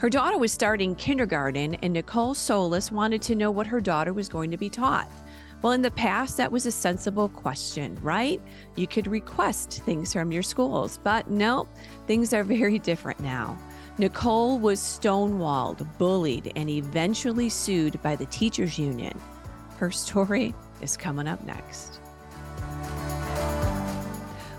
Her daughter was starting kindergarten, and Nicole Solas wanted to know what her daughter was going to be taught. Well, in the past, that was a sensible question, right? You could request things from your schools, but no, things are very different now. Nicole was stonewalled, bullied, and eventually sued by the teachers union. Her story is coming up next.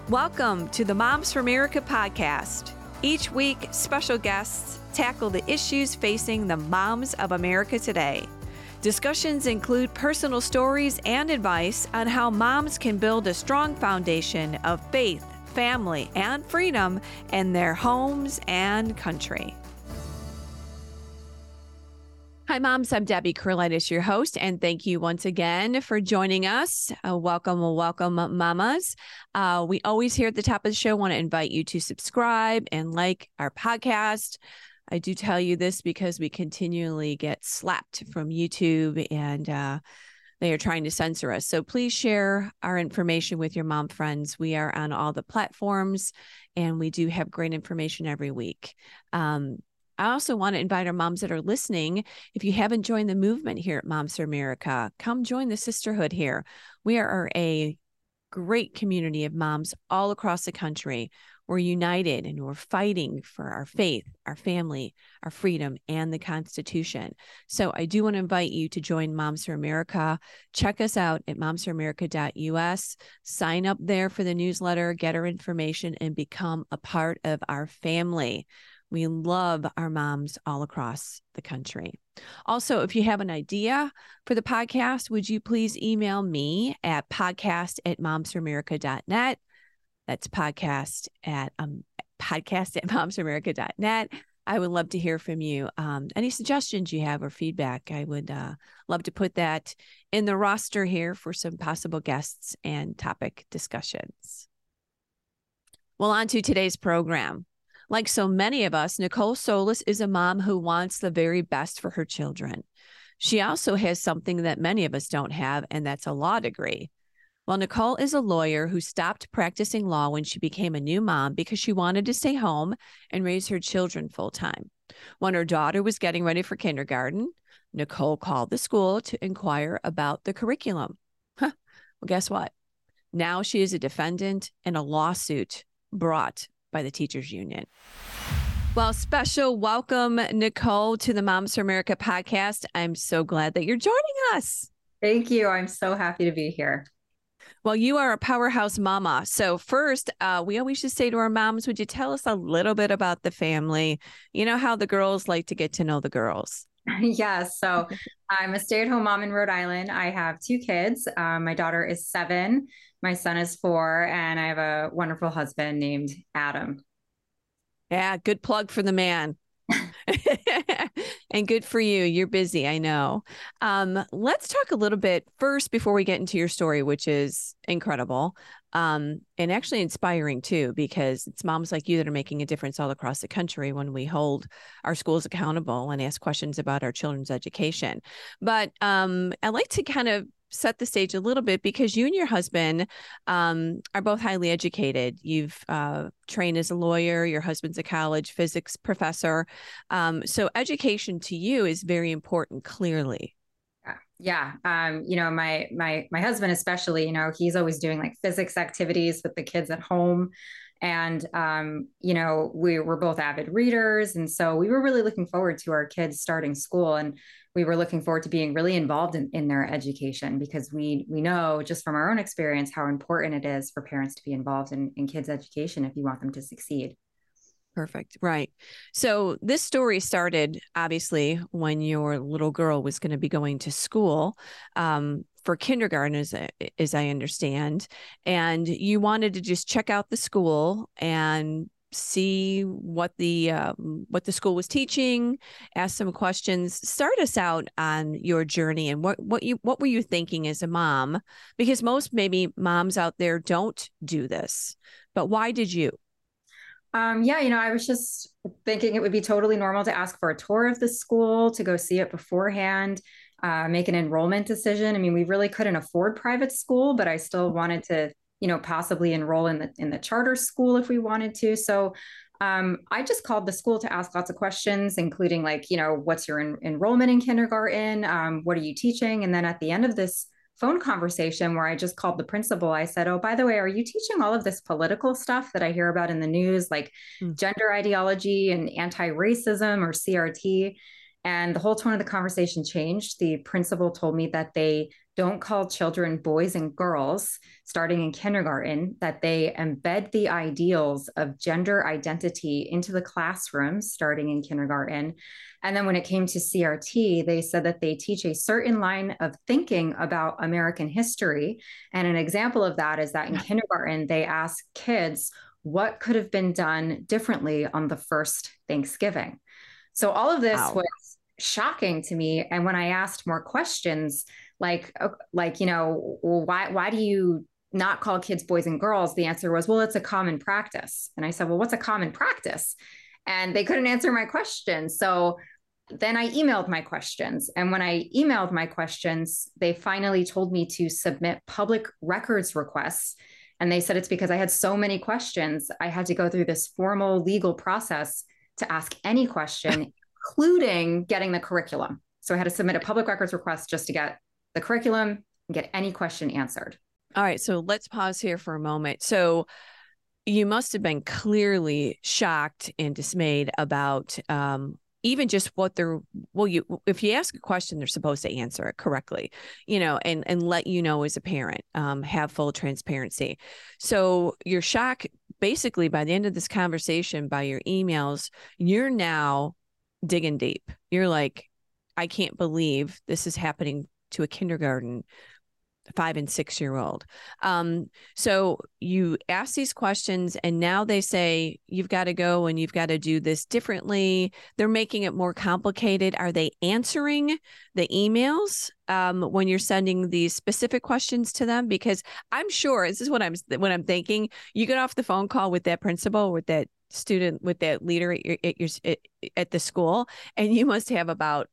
Welcome to the Moms for America podcast. Each week, special guests tackle the issues facing the moms of America today. Discussions include personal stories and advice on how moms can build a strong foundation of faith, family, and freedom in their homes and country. Hi, moms. I'm Debbie Curlitis, your host, and thank you once again for joining us. Uh, welcome, welcome, mamas. Uh, we always here at the top of the show want to invite you to subscribe and like our podcast. I do tell you this because we continually get slapped from YouTube and uh, they are trying to censor us. So please share our information with your mom friends. We are on all the platforms and we do have great information every week. Um, I also want to invite our moms that are listening. If you haven't joined the movement here at Moms for America, come join the sisterhood here. We are a great community of moms all across the country. We're united and we're fighting for our faith, our family, our freedom, and the Constitution. So I do want to invite you to join Moms for America. Check us out at momsforamerica.us. Sign up there for the newsletter, get our information, and become a part of our family. We love our moms all across the country. Also, if you have an idea for the podcast, would you please email me at podcast at momsforamerica.net. That's podcast at um, podcast at momsforamerica.net. I would love to hear from you. Um, any suggestions you have or feedback, I would uh, love to put that in the roster here for some possible guests and topic discussions. Well, on to today's program. Like so many of us, Nicole Solas is a mom who wants the very best for her children. She also has something that many of us don't have, and that's a law degree. Well, Nicole is a lawyer who stopped practicing law when she became a new mom because she wanted to stay home and raise her children full time. When her daughter was getting ready for kindergarten, Nicole called the school to inquire about the curriculum. Huh. Well, guess what? Now she is a defendant in a lawsuit brought by the teachers union. Well, special welcome, Nicole, to the Moms for America podcast. I'm so glad that you're joining us. Thank you. I'm so happy to be here. Well, you are a powerhouse mama. So, first, uh, we always just say to our moms, would you tell us a little bit about the family? You know how the girls like to get to know the girls. yes. So, I'm a stay at home mom in Rhode Island. I have two kids. Um, my daughter is seven, my son is four, and I have a wonderful husband named Adam. Yeah, good plug for the man. and good for you. You're busy, I know. Um, let's talk a little bit first before we get into your story, which is incredible um, and actually inspiring too, because it's moms like you that are making a difference all across the country when we hold our schools accountable and ask questions about our children's education. But um, I like to kind of set the stage a little bit because you and your husband um, are both highly educated. You've uh, trained as a lawyer. Your husband's a college physics professor. Um, so education to you is very important. Clearly. Yeah. Um, you know, my my my husband especially, you know, he's always doing like physics activities with the kids at home. And um, you know, we were both avid readers. And so we were really looking forward to our kids starting school. And we were looking forward to being really involved in, in their education because we we know just from our own experience how important it is for parents to be involved in, in kids' education if you want them to succeed. Perfect. Right. So this story started obviously when your little girl was going to be going to school um, for kindergarten, as as I understand, and you wanted to just check out the school and see what the um, what the school was teaching ask some questions start us out on your journey and what what you what were you thinking as a mom because most maybe moms out there don't do this but why did you um, yeah, you know, I was just thinking it would be totally normal to ask for a tour of the school, to go see it beforehand, uh, make an enrollment decision. I mean, we really couldn't afford private school, but I still wanted to you know possibly enroll in the in the charter school if we wanted to so um, I just called the school to ask lots of questions, including like, you know, what's your en- enrollment in kindergarten? Um, what are you teaching? And then at the end of this phone conversation where I just called the principal, I said, Oh, by the way, are you teaching all of this political stuff that I hear about in the news, like mm. gender ideology and anti racism or CRT? And the whole tone of the conversation changed. The principal told me that they don't call children boys and girls starting in kindergarten, that they embed the ideals of gender identity into the classroom starting in kindergarten. And then when it came to CRT, they said that they teach a certain line of thinking about American history. And an example of that is that in kindergarten, they ask kids what could have been done differently on the first Thanksgiving. So all of this wow. was shocking to me. And when I asked more questions, like like you know well, why why do you not call kids boys and girls? The answer was well it's a common practice. And i said well what's a common practice? And they couldn't answer my question. So then i emailed my questions. And when i emailed my questions they finally told me to submit public records requests. And they said it's because i had so many questions i had to go through this formal legal process to ask any question including getting the curriculum. So i had to submit a public records request just to get the curriculum and get any question answered. All right. So let's pause here for a moment. So you must have been clearly shocked and dismayed about um, even just what they're well you if you ask a question they're supposed to answer it correctly you know and and let you know as a parent um, have full transparency so you're shocked basically by the end of this conversation by your emails you're now digging deep you're like i can't believe this is happening to a kindergarten five and six year old. Um, so you ask these questions, and now they say you've got to go and you've got to do this differently. They're making it more complicated. Are they answering the emails um, when you're sending these specific questions to them? Because I'm sure this is what I'm what I'm thinking. You get off the phone call with that principal, with that student, with that leader at your at your at, at the school, and you must have about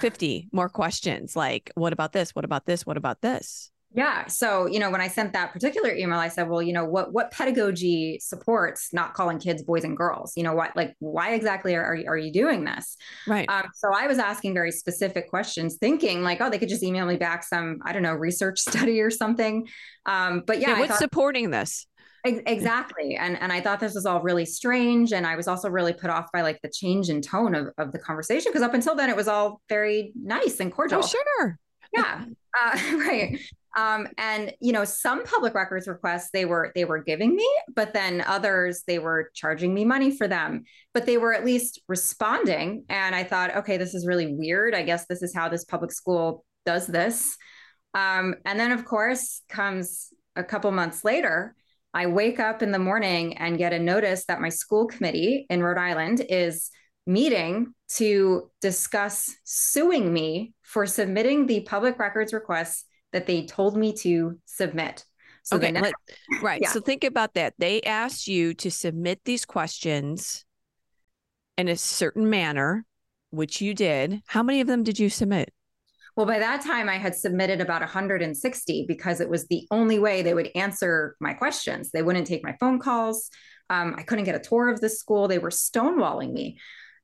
50 more questions like what about this? What about this? What about this? Yeah. So you know when i sent that particular email i said well you know what what pedagogy supports not calling kids boys and girls? You know what like why exactly are, are, you doing this? Right. Um, so i was asking very specific questions thinking like oh they could just email me back some i don't know research study or something. Um, but yeah, yeah what's thought, supporting this exactly and and i thought this was all really strange and i was also really put off by like the change in tone of, of the conversation because up until then it was all very nice and cordial. Oh sure. Yeah uh, right um, and you know some public records requests they were they were giving me but then others they were charging me money for them but they were at least responding and i thought okay this is really weird i guess this is how this public school does this. Um, and then of course comes a couple months later I wake up in the morning and get a notice that my school committee in Rhode Island is meeting to discuss suing me for submitting the public records requests that they told me to submit. So okay, let, right. Yeah. So think about that. They asked you to submit these questions in a certain manner, which you did. How many of them did you submit? Well, by that time, I had submitted about 160 because it was the only way they would answer my questions. They wouldn't take my phone calls. Um, I couldn't get a tour of the school. They were stonewalling me.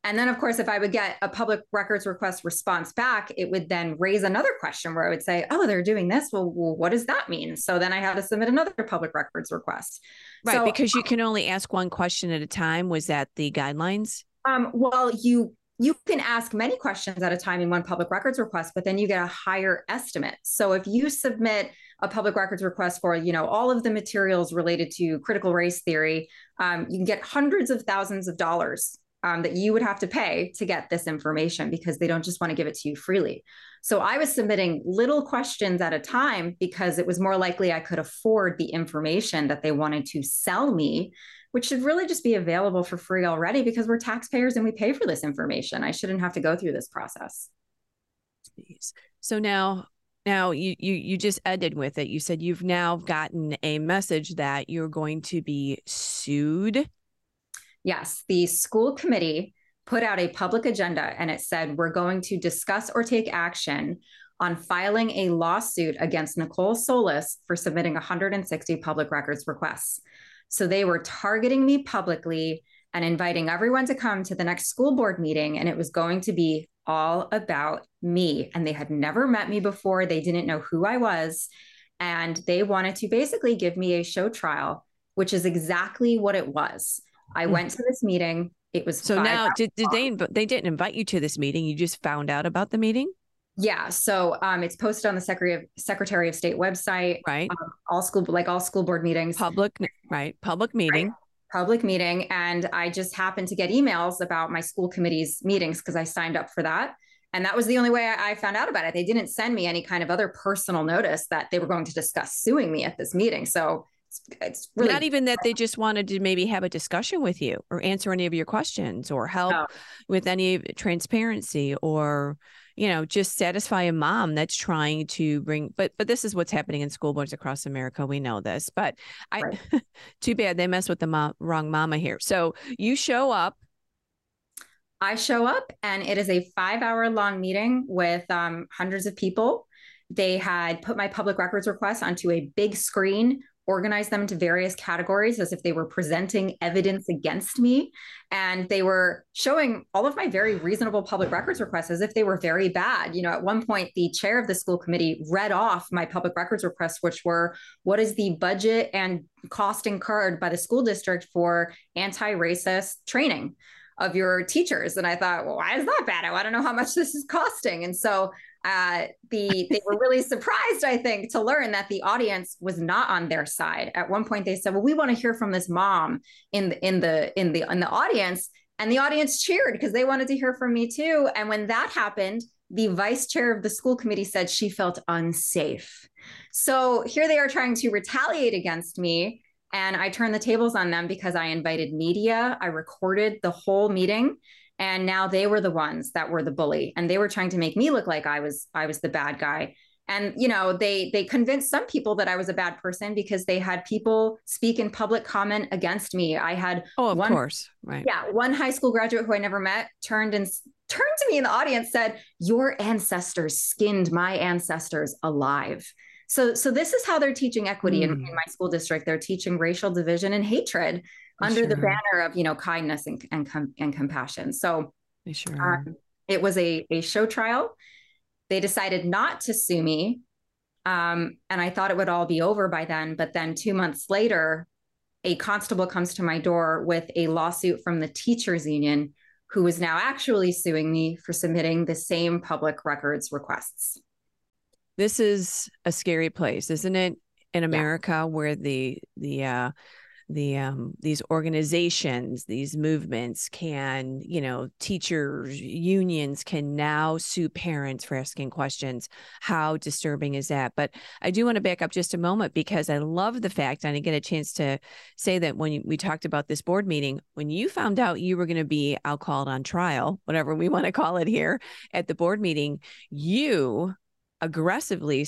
And then, of course, if I would get a public records request response back, it would then raise another question where I would say, Oh, they're doing this. Well, well what does that mean? So then I had to submit another public records request. Right. So, because you can only ask one question at a time. Was that the guidelines? Um, well, you you can ask many questions at a time in one public records request, but then you get a higher estimate. So if you submit a public records request for, you know, all of the materials related to critical race theory, um, you can get hundreds of thousands of dollars um, that you would have to pay to get this information because they don't just want to give it to you freely. So I was submitting little questions at a time because it was more likely I could afford the information that they wanted to sell me which should really just be available for free already because we're taxpayers and we pay for this information. I shouldn't have to go through this process. So now now you you you just ended with it. You said you've now gotten a message that you're going to be sued. Yes, the school committee put out a public agenda and it said we're going to discuss or take action on filing a lawsuit against Nicole Solas for submitting 160 public records requests. So they were targeting me publicly and inviting everyone to come to the next school board meeting. And it was going to be all about me. And they had never met me before, they didn't know who I was. And they wanted to basically give me a show trial, which is exactly what it was. I mm. went to this meeting. It was so now did, did they they didn't invite you to this meeting? You just found out about the meeting? Yeah, so um, it's posted on the Secretary of Secretary of State website. Right. Um, all school like all school board meetings. Public right. Public meeting. Right. Public meeting, and I just happened to get emails about my school committee's meetings because I signed up for that. And that was the only way I, found out about it. They didn't send me any kind of other personal notice that they were going to discuss suing me at this meeting. So it's, it's really not even that they just wanted to maybe have a discussion with you or answer any of your questions or help no. with any transparency or you know just satisfy a mom that's trying to bring but but this is what's happening in school boards across america we know this but i right. too bad they mess with the mom, wrong mama here so you show up I show up and it is a five hour long meeting with um, hundreds of people. They had put my public records request onto a big screen, organized them into various categories as if they were presenting evidence against me. And they were showing all of my very reasonable public records requests as if they were very bad. You know, at one point, the chair of the school committee read off my public records requests, which were what is the budget and cost incurred by the school district for anti racist training? of your teachers. And I thought, well, why is that bad? I want to know how much this is costing. And so uh, the they were really surprised, I think, to learn that the audience was not on their side. At one point, they said, "Well, we want to hear from this mom in the in the in the in the audience," and the audience cheered because they wanted to hear from me too. And when that happened, the vice chair of the school committee said she felt unsafe. So here they are trying to retaliate against me and I turned the tables on them because I invited media. I recorded the whole meeting. And now they were the ones that were the bully. And they were trying to make me look like I was I was the bad guy. And you know, they they convinced some people that I was a bad person because they had people speak in public comment against me. I had Oh, of one, course. Right. Yeah. One high school graduate who I never met turned and turned to me in the audience, said, Your ancestors skinned my ancestors alive. So, so this is how they're teaching equity mm. in, in, hmm. my school district. They're teaching racial division and hatred under sure. the banner of you know kindness and and, com- and compassion. So, sure. um, it was a a show trial. They decided not to sue me, um, and I thought it would all be over by then. But then two months later, a constable comes to my door with a lawsuit from the teachers union, who is now actually suing me for submitting the same public records requests this is a scary place, isn't it? In America, yeah. where the the uh, the um, these organizations, these movements can, you know, teachers unions can now sue parents for asking questions. How disturbing is that? But I do want to back up just a moment because I love the fact, and I get a chance to say that when we talked about this board meeting, when you found out you were going to be, I'll call it on trial, whatever we want to call it here at the board meeting, you aggressively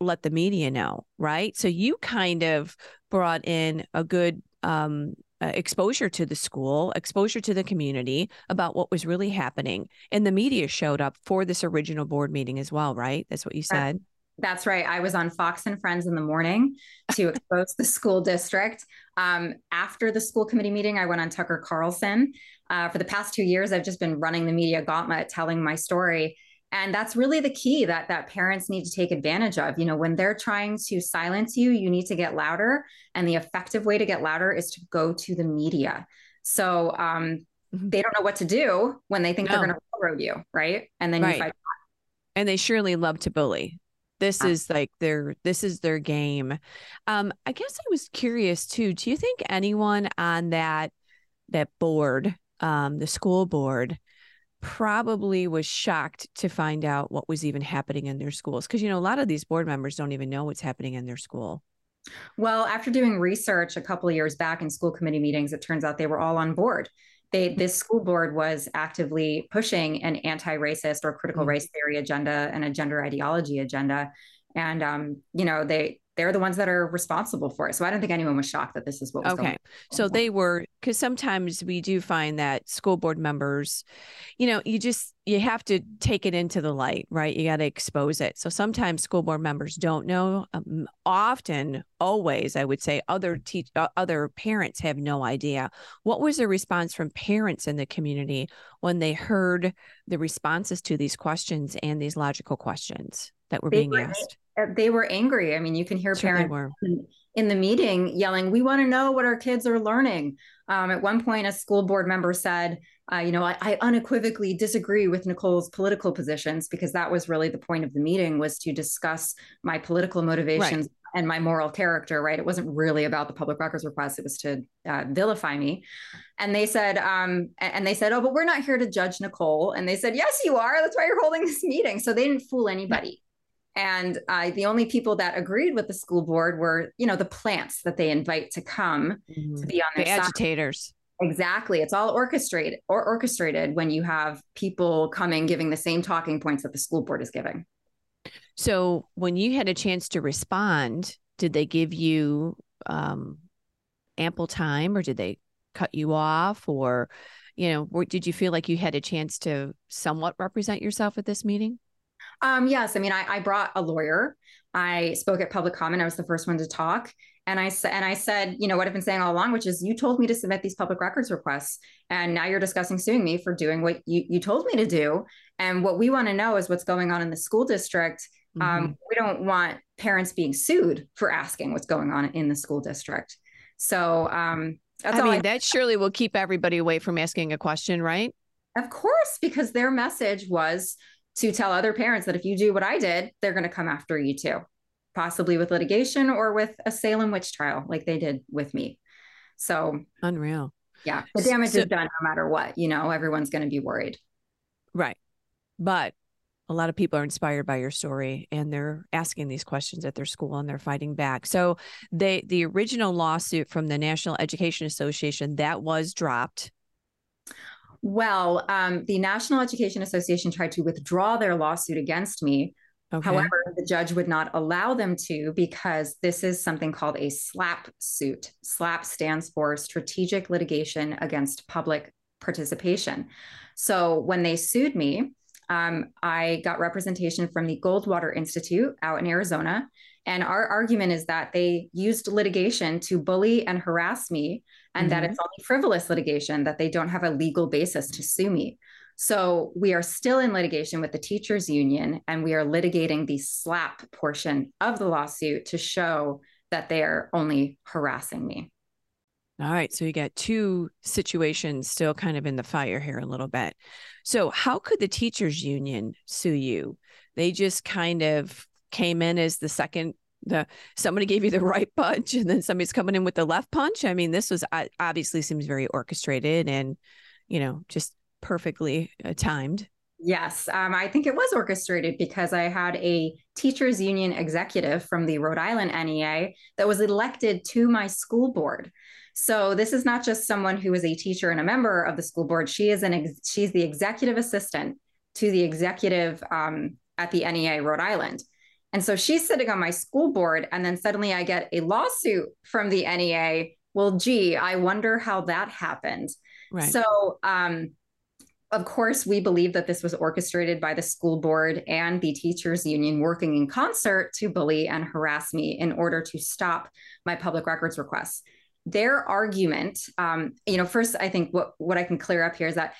let the media know, right? So you kind of brought in a good um, uh, exposure to the school, exposure to the community about what was really happening. And the media showed up for this original board meeting as well, right? That's what you said. That's right. I was on Fox and Friends in the morning to expose the school district. Um, after the school committee meeting, I went on Tucker Carlson. Uh, for the past two years, I've just been running the media gauntlet, telling my story and that's really the key that that parents need to take advantage of. You know when they're trying to silence you you need to get louder. And the effective way to get louder is to go to the media. So um, mm-hmm. they don't know what to do when they think no. they're going to railroad you right? And then right. you fight. And they surely love to bully. This uh, is like their this is their game. Um i guess i was curious too do you think anyone on that that board um the school board probably was shocked to find out what was even happening in their schools because you know a lot of these board members don't even know what's happening in their school. Well after doing research a couple of years back in school committee meetings it turns out they were all on board. They this school board was actively pushing an anti-racist or critical mm-hmm. race theory agenda and a gender ideology agenda. And um, you know they they're the ones that are responsible for it. So I don't think anyone was shocked that this is what was okay. So they were because sometimes we do find that school board members, you know, you just you have to take it into the light, right? You got to expose it. So sometimes school board members don't know. Um, often, always, I would say, other teach uh, other parents have no idea. What was the response from parents in the community when they heard the responses to these questions and these logical questions that were they being were, asked? Uh, they were angry. I mean, you can hear sure parents in, in, the meeting yelling, "We want to know what our kids are learning." Um, at one point, a school board member said, uh, "You know, I, I, unequivocally disagree with Nicole's political positions because that was really the point of the meeting was to discuss my political motivations." Right. And my moral character, right? It wasn't really about the public records request. It was to uh, vilify me. And they said, um, and they said, oh, but we're not here to judge Nicole. And they said, yes, you are. That's why you're holding this meeting. So they didn't fool anybody. And uh, the only people that agreed with the school board were, you know, the plants that they invite to come mm-hmm. to be on their the side. agitators. Exactly. It's all orchestrated or orchestrated when you have people coming giving the same talking points that the school board is giving. So when you had a chance to respond, did they give you um, ample time or did they cut you off or, you know, did you feel like you had a chance to somewhat represent yourself at this meeting? Um, yes, I mean, I, I brought a lawyer. I spoke at public comment. I was the first one to talk, and I said, and I said, you know, what I've been saying all along, which is, you told me to submit these public records requests, and now you're discussing suing me for doing what you you told me to do. And what we want to know is what's going on in the school district. Um, mm-hmm. Um, we don't want parents being sued for asking what's going on in the school district. So um, that's I mean, I- that surely will keep everybody away from asking a question, right? Of course, because their message was to tell other parents that if you do what I did, they're going to come after you too, possibly with litigation or with a Salem witch trial, like they did with me. So unreal. Yeah. The damage so, is done no matter what. You know, everyone's going to be worried. Right. But a lot of people are inspired by your story and they're asking these questions at their school and they're fighting back. So they the original lawsuit from the National Education Association that was dropped well, um, the National Education Association tried to withdraw their lawsuit against me. Okay. However, the judge would not allow them to because this is something called a SLAPP suit. SLAPP stands for Strategic Litigation Against Public Participation. So when they sued me, um, I got representation from the Goldwater Institute out in Arizona. And our argument is that they used litigation to bully and harass me, and mm-hmm. that it's only frivolous litigation, that they don't have a legal basis to sue me. So we are still in litigation with the teachers union, and we are litigating the SLAPP portion of the lawsuit to show that they are only harassing me. All right. So you got two situations still kind of in the fire here a little bit. So, how could the teachers union sue you? They just kind of came in as the second the somebody gave you the right punch and then somebody's coming in with the left punch. I mean this was obviously seems very orchestrated and you know just perfectly uh, timed. Yes um, i think it was orchestrated because i had a teachers union executive from the rhode island nea that was elected to my school board. So this is not just someone who is a teacher and a member of the school board. She is an ex- she's the executive assistant to the executive um, at the nea rhode island and so she's sitting on my school board, and then suddenly I get a lawsuit from the NEA. Well, gee, I wonder how that happened. Right. So, um, of course, we believe that this was orchestrated by the school board and the teachers union working in concert to bully and harass me in order to stop my public records requests. Their argument, um, you know, first, I think what what I can clear up here is that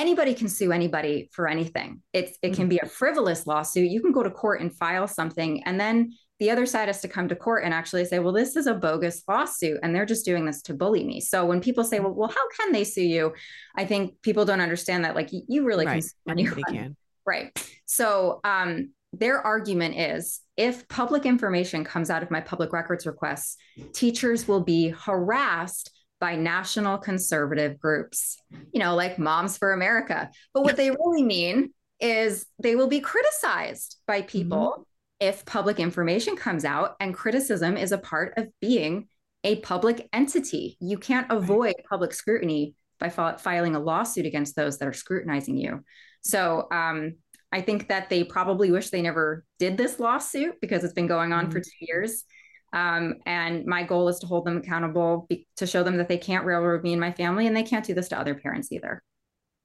anybody can sue anybody for anything. It's it can mm-hmm. be a frivolous lawsuit. You can go to court and file something and then the other side has to come to court and actually say, well, this is a bogus lawsuit and they're just doing this to bully me. So when people say, well, well, how can they sue you? I think people don't understand that like you really right. can Anybody can. Right. So um their argument is if public information comes out of my public records requests, teachers will be harassed by national conservative groups, you know, like Moms for America. But what they really mean is they will be criticized by people mm-hmm. if public information comes out, and criticism is a part of being a public entity. You can't avoid public scrutiny by filing a lawsuit against those that are scrutinizing you. So, um, I think that they probably wish they never did this lawsuit because it's been going on mm-hmm. for two years. Um, and my goal is to hold them accountable, be, to show them that they can't railroad me and my family, and they can't do this to other parents either.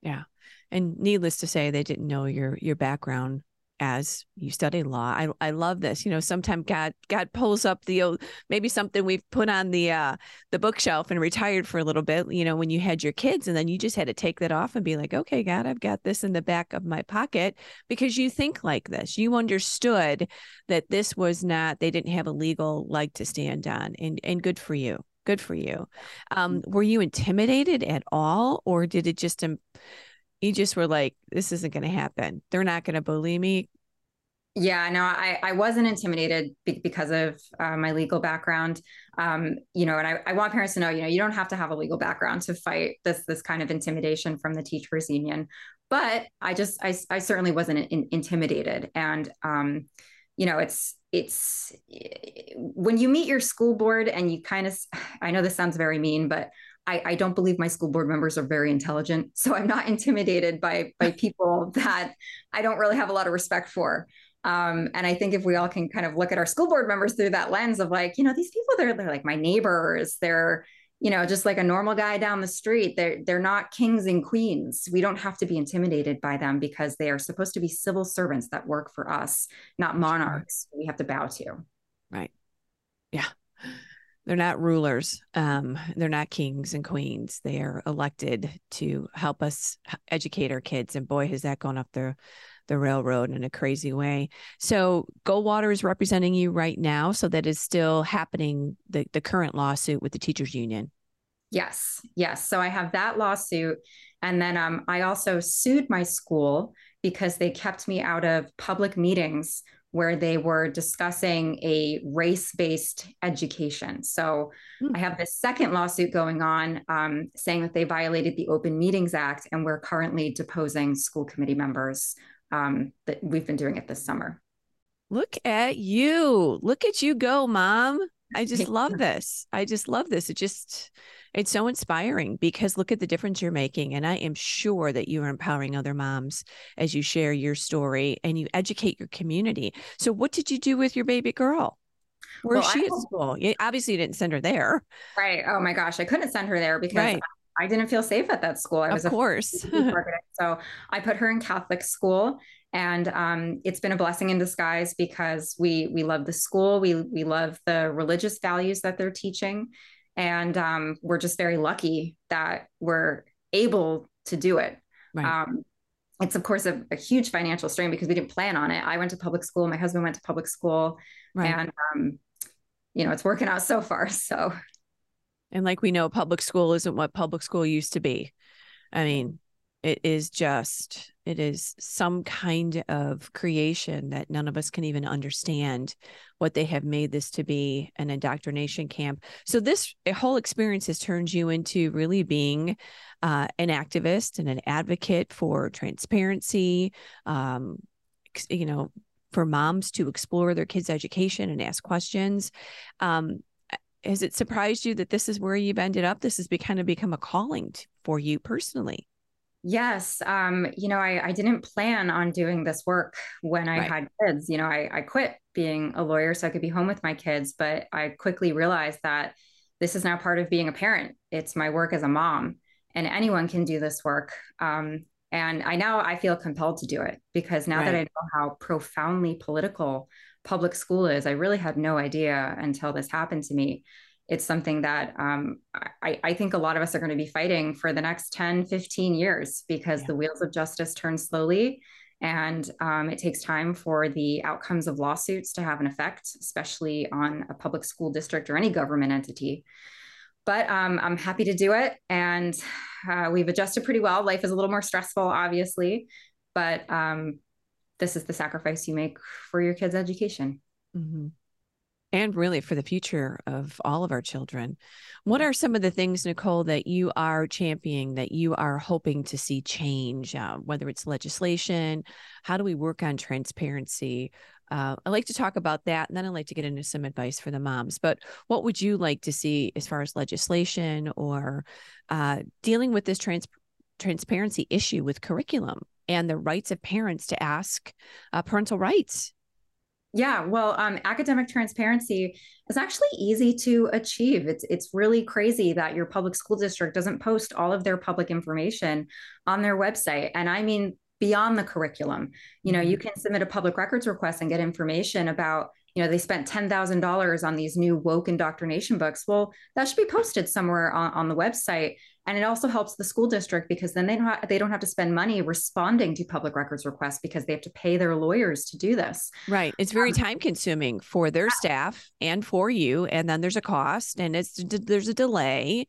Yeah, and needless to say, they didn't know your your background as you study law. I I love this. You know, sometimes God God pulls up the maybe something we've put on the uh the bookshelf and retired for a little bit, you know, when you had your kids and then you just had to take that off and be like, "Okay, God, I've got this in the back of my pocket because you think like this. You understood that this was not they didn't have a legal leg to stand on and and good for you. Good for you. Um were you intimidated at all or did it just um, you just were like, this isn't going to happen. They're not going to bully me. Yeah, no, I, I wasn't intimidated because of uh, my legal background. Um, you know, and I, I want parents to know, you know, you don't have to have a legal background to fight this this kind of intimidation from the teachers union. But I just, I, I certainly wasn't in, intimidated. And, um, you know, it's, it's when you meet your school board and you kind of, I know this sounds very mean, but I, I, don't believe my school board members are very intelligent. So I'm not intimidated by by people that I don't really have a lot of respect for. Um, and I think if we all can kind of look at our school board members through that lens of like, you know, these people they're they're like my neighbors. They're you know just like a normal guy down the street. They're they're not kings and queens. We don't have to be intimidated by them because they are supposed to be civil servants that work for us, not monarchs. We have to bow to. Right. Yeah they're not rulers um, they're not kings and queens. They are elected to help us educate our kids and boy has that gone up the the railroad in a crazy way. So goldwater is representing you right now so that is still happening the, the current lawsuit with the teachers union. Yes yes. So i have that lawsuit and then um, i also sued my school because they kept me out of public meetings where they were discussing a race based education. So mm. I have this second lawsuit going on um, saying that they violated the Open Meetings Act, and we're currently deposing school committee members um, that we've been doing it this summer. Look at you. Look at you go, mom. I just love this. I just love this. It just, it's so inspiring because look at the difference you're making. And I am sure that you are empowering other moms as you share your story and you educate your community. So, what did you do with your baby girl? Where well, she I, at school? You, obviously, you didn't send her there. Right. Oh my gosh. I couldn't send her there because right. I didn't feel safe at that school. I was, of course. so, I put her in Catholic school and um, it's been a blessing in disguise because we we love the school we we love the religious values that they're teaching and um, we're just very lucky that we're able to do it. Right. Um, it's of course a, a, huge financial strain because we didn't plan on it. I went to public school, my husband went to public school, right. and um, you know it's working out so far. So, and like we know, public school isn't what public school used to be. I mean, it is just it is some kind of creation that none of us can even understand what they have made this to be an indoctrination camp. So this whole experience has turned you into really being uh, an activist and an advocate for transparency um, you know for moms to explore their kids education and ask questions. Um, has it surprised you that this is where you've ended up? This has be, kind of become a calling t- for you personally Yes. Um, you know, I, I didn't plan on doing this work when I right. had kids. You know, I, I quit being a lawyer so I could be home with my kids, but I quickly realized that this is now part of being a parent. It's my work as a mom, and anyone can do this work. Um, and I now I feel compelled to do it because now right. that I know how profoundly political public school is, I really had no idea until this happened to me it's something that um, I, I, think a lot of us are going to be fighting for the next 10, 15 years because yeah. the wheels of justice turn slowly. And um, it takes time for the outcomes of lawsuits to have an effect, especially on a public school district or any government entity. But um, I'm happy to do it. And uh, we've adjusted pretty well. Life is a little more stressful, obviously, but um, this is the sacrifice you make for your kids' education. Mm-hmm and really for the future of all of our children. What are some of the things, Nicole, that you are championing, that you are hoping to see change, uh, whether it's legislation? How do we work on transparency? Uh, I like to talk about that, and then I'd like to get into some advice for the moms. But what would you like to see as far as legislation or uh, dealing with this trans- transparency issue with curriculum and the rights of parents to ask uh, parental rights Yeah, well, um, academic transparency is actually easy to achieve. It's it's really crazy that your public school district doesn't post all of their public information on their website, and I mean beyond the curriculum. You know, you mm-hmm. can submit a public records request and get information about you know they spent $10000 on these new woke indoctrination books well that should be posted somewhere on, on the website and it also helps the school district because then they don't have, they don't have to spend money responding to public records requests because they have to pay their lawyers to do this. Right. It's very um, time consuming for their staff and for you and then there's a cost and it's there's a delay.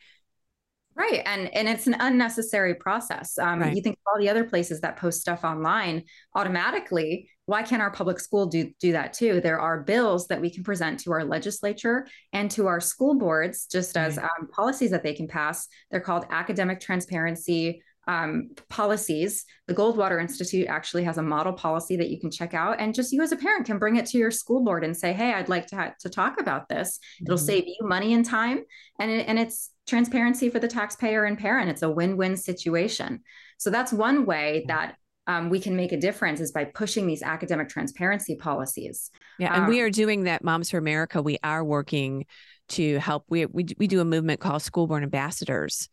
Right. And and it's an unnecessary process. Um, right. you think of all the other places that post stuff online automatically why can't our public school do, do that too? There are bills that we can present to our legislature and to our school boards, just as um, policies that they can pass. They're called academic transparency um, policies. The Goldwater Institute actually has a model policy that you can check out, and just you as a parent can bring it to your school board and say, "Hey, I'd like to ha- to talk about this." Mm-hmm. It'll save you money and time, and it, and it's transparency for the taxpayer and parent. It's a win win situation. So that's one way that um, we can make a difference is by pushing these academic transparency policies. Yeah, and um, we are doing that. Moms for America. We are working to help. We we we do a movement called School Board Ambassadors,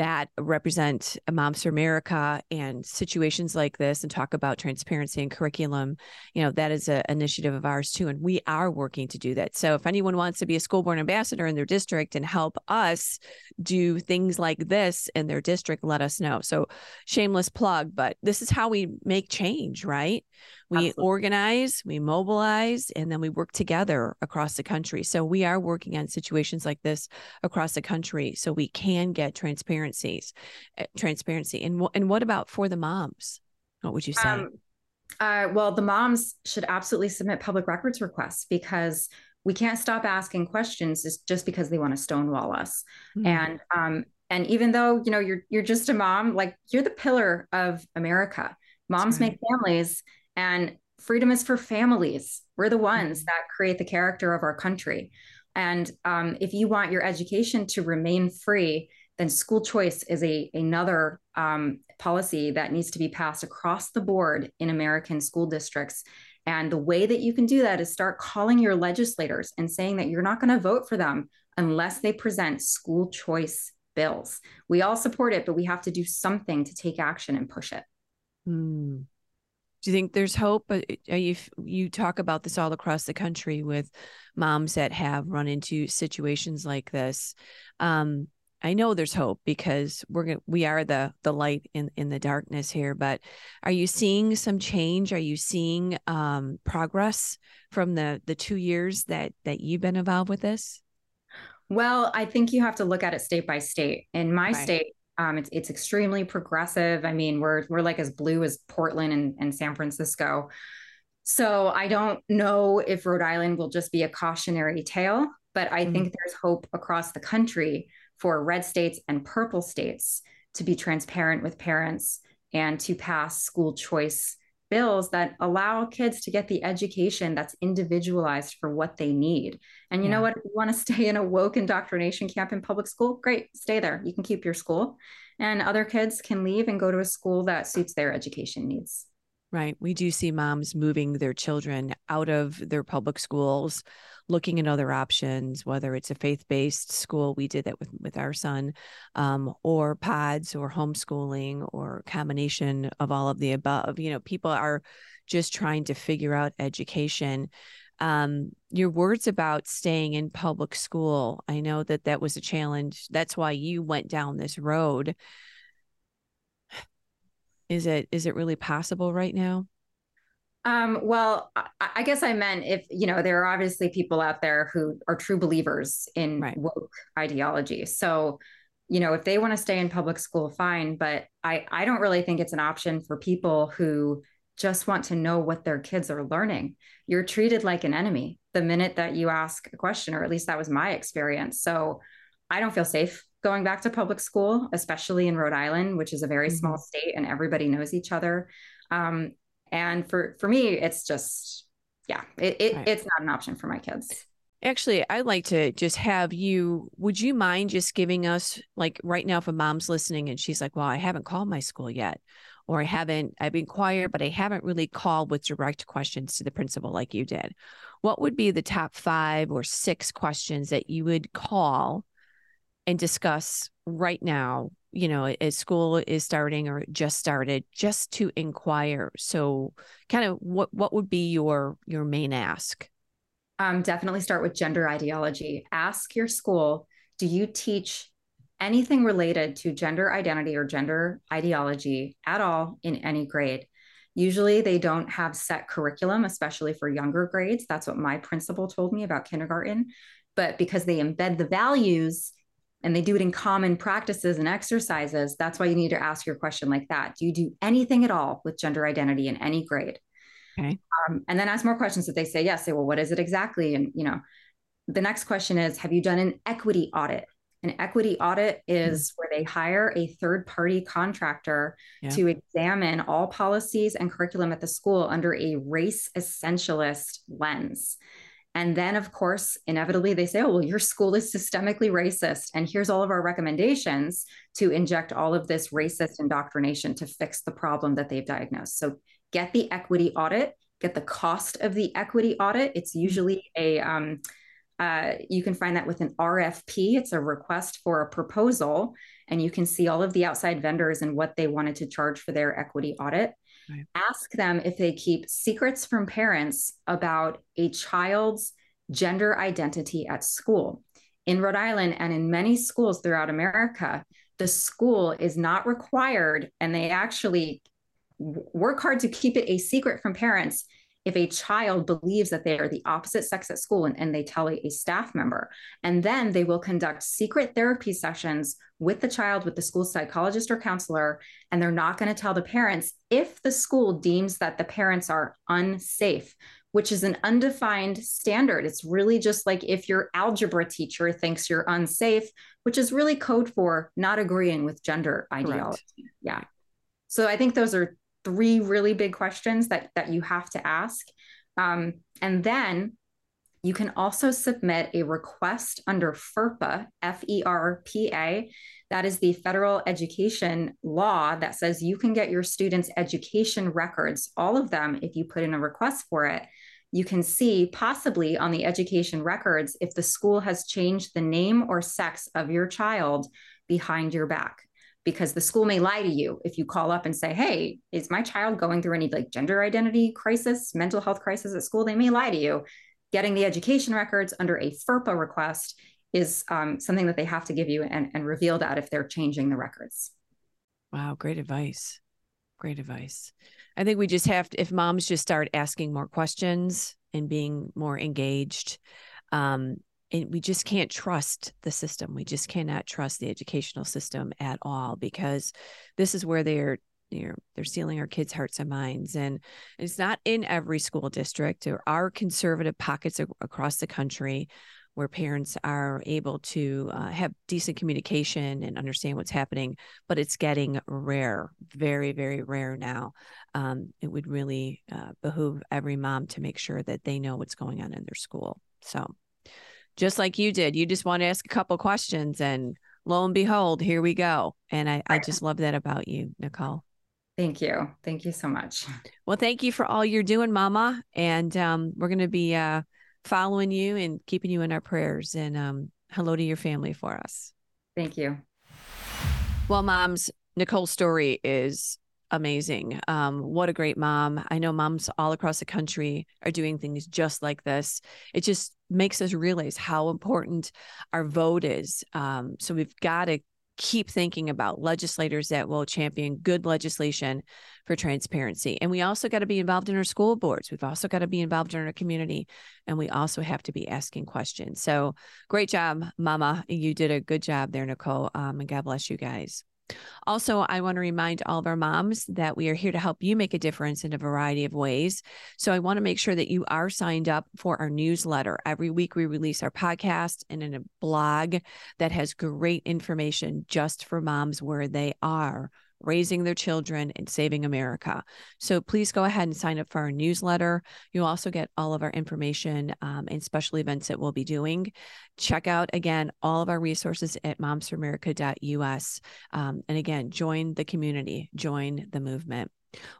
that represent Moms for America and situations like this and talk about transparency and curriculum, you know, that is an initiative of ours too. And we are working to do that. So if anyone wants to be a school board ambassador in their district and help us do things like this in their district, let us know. So shameless plug, but this is how we make change, right? We Absolutely. organize, we mobilize, and then we work together across the country. So we are working on situations like this across the country, so we can get transparencies, eh, transparency. And and what about for the moms? What would you say? Um, uh, well, the moms should absolutely submit public records requests because we can't stop asking questions just because they want to stonewall us. Mm-hmm. And um, and even though you know you're you're just a mom, like you're the pillar of America. Moms right. make families and freedom is for families. We're the ones mm-hmm. that create the character of our country. And um, if you want your education to remain free, then school choice is a another um, policy that needs to be passed across the board in American school districts. And the way that you can do that is start calling your legislators and saying that you're not going to vote for them unless they present school choice bills. We all support it, but we have to do something to take action and push it. Mm do you think there's hope? Uh, are you you talk about this all across the country with moms that have run into situations like this um, i know there's hope because we're going we are the the light in in the darkness here but are you seeing some change? Are you seeing um, progress from the the two years that that you've been involved with this? Well i think you have to look at it state by state. In my right. state um, it's it's extremely progressive. I mean, we're we're like as blue as Portland and, and San Francisco. So I don't know if Rhode Island will just be a cautionary tale, but I mm-hmm. think there's hope across the country for red states and purple states to be transparent with parents and to pass school choice bills that allow kids to get the education that's individualized for what they need. And you yeah. know what? If you want to stay in a woke indoctrination camp in public school, great, stay there. You can keep your school. And other kids can leave and go to a school that suits their education needs. Right. We do see moms moving their children out of their public schools, looking at other options, whether it's a faith based school, we did that with, with our son, um, or pods or homeschooling or combination of all of the above. You know, people are just trying to figure out education. Um, your words about staying in public school, I know that that was a challenge. That's why you went down this road is it is it really possible right now? Um, well, I, I, guess I meant if you know there are obviously people out there who are true believers in right. woke ideology. So, you know, if they want to stay in public school, fine. But I I don't really think it's an option for people who just want to know what their kids are learning. You're treated like an enemy the minute that you ask a question, or at least that was my experience. So, I don't feel safe going back to public school, especially in Rhode Island, which is a very mm-hmm. small state and everybody knows each other. Um, and for for me, it's just yeah, it, it right. it's not an option for my kids. Actually, I'd like to just have you. Would you mind just giving us, like, right now, if a mom's listening and she's like, "Well, I haven't called my school yet," or I haven't, I've inquired, but I haven't really called with direct questions to the principal like you did. What would be the top five or six questions that you would call and discuss right now, you know, as school is starting or just started, just to inquire? So kind of what what would be your your main ask? Um, definitely start with gender ideology. Ask your school, do you teach anything related to gender identity or gender ideology at all in any grade. Usually they don't have set curriculum, especially for younger grades. That's what my principal told me about kindergarten. But because they embed the values and they do it in common practices and exercises, that's why you need to ask your question like that. Do you do anything at all with gender identity in any grade? Okay. Um, and then ask more questions. If they say yes, say, well, what is it exactly? And, you know, the next question is, have you done an equity audit? An equity audit is mm where they hire a third party contractor yeah. to examine all policies and curriculum at the school under a race essentialist lens. And then, of course, inevitably they say, oh, well, your school is systemically racist. And here's all of our recommendations to inject all of this racist indoctrination to fix the problem that they've diagnosed. So get the equity audit, get the cost of the equity audit. It's mm. usually a, um, uh, you can find that with an RFP. It's a request for a proposal, and you can see all of the outside vendors and what they wanted to charge for their equity audit. Right. Ask them if they keep secrets from parents about a child's gender identity at school. In Rhode Island and in many schools throughout America, the school is not required, and they actually work hard to keep it a secret from parents if a child believes that they are the opposite sex at school and, and they tell a, a, staff member. And then they will conduct secret therapy sessions with the child, with the school psychologist or counselor. And they're not going to tell the parents if the school deems that the parents are unsafe, which is an undefined standard. It's really just like if your algebra teacher thinks you're unsafe, which is really code for not agreeing with gender ideology. Correct. Yeah. So I think those are three really big questions that that you have to ask um, and then you can also submit a request under FERPA, F E R P A. That is the federal education law that says you can get your students' education records, all of them, if you put in a request for it. You can see possibly on the education records if the school has changed the name or sex of your child behind your back because the school may lie to you if you call up and say, Hey, is my child going through any like gender identity crisis, mental health crisis at school? They may lie to you. Getting the education records under a FERPA request is um, something that they have to give you and, and reveal that if they're changing the records. Wow, great advice. Great advice. I think we just have to, if moms just start asking more questions and being more engaged, um, and we just can't trust the system. We just cannot trust the educational system at all because this is where they're you know, they're stealing our kids' hearts and minds. And it's not in every school district. There are conservative pockets across the country where parents are able to uh, have decent communication and understand what's happening, but it's getting rare, very, very rare now. Um, it would really uh, behoove every mom to make sure that they know what's going on in their school. So, just like you did. You just want to ask a couple questions and lo and behold, here we go. And I, I just love that about you, Nicole. Thank you. Thank you so much. Well, thank you for all you're doing, Mama. And um, we're going to be uh, following you and keeping you in our prayers. And um, hello to your family for us. Thank you. Well, moms, Nicole's story is amazing. Um, what a great mom. I know moms all across the country are doing things just like this. It just makes us realize how important our vote is. Um, so we've got to keep thinking about legislators that will champion good legislation for transparency. And we also got to be involved in our school boards. We've also got to be involved in our community. And we also have to be asking questions. So great job, Mama. You did a good job there, Nicole. Um, and God bless you guys. Also, I want to remind all of our moms that we are here to help you make a difference in a variety of ways. So I want to make sure that you are signed up for our newsletter. Every week we release our podcast and in a blog that has great information just for moms where they are raising their children and saving America. So please go ahead and sign up for our newsletter. You'll also get all of our information um, and special events that we'll be doing. Check out again all of our resources at momsforamerica.us. Um, and again, join the community, join the movement.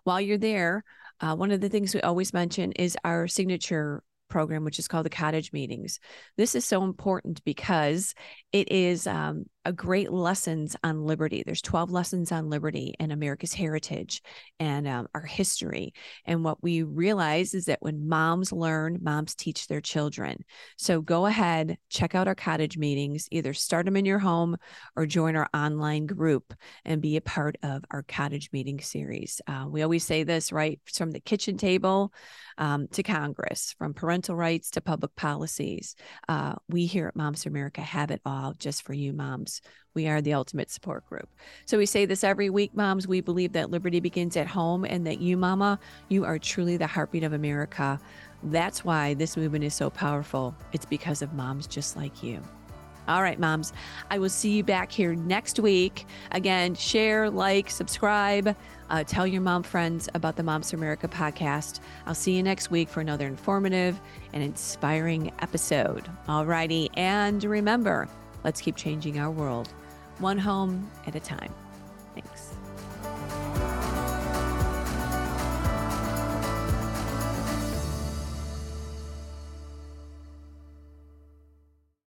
While you're there, uh, one of the things we always mention is our signature program, which is called the cottage meetings. This is so important because it is um, a great lessons on liberty. There's 12 lessons on liberty and America's heritage and um, our history. And what we realize is that when moms learn, moms teach their children. So go ahead, check out our cottage meetings, either start them in your home or join our online group and be a part of our cottage meeting series. Uh, we always say this, right? From the kitchen table um, to Congress, from parental rights to public policies. Uh, we here at Moms for America have it all just for you moms. We are the ultimate support group. So we say this every week, moms. We believe that liberty begins at home and that you, mama, you are truly the heartbeat of America. That's why this movement is so powerful. It's because of moms just like you. All right, moms, I will see you back here next week. Again, share, like, subscribe, uh, tell your mom friends about the Moms for America podcast. I'll see you next week for another informative and inspiring episode. All righty. And remember, let's keep changing our world one home at a time.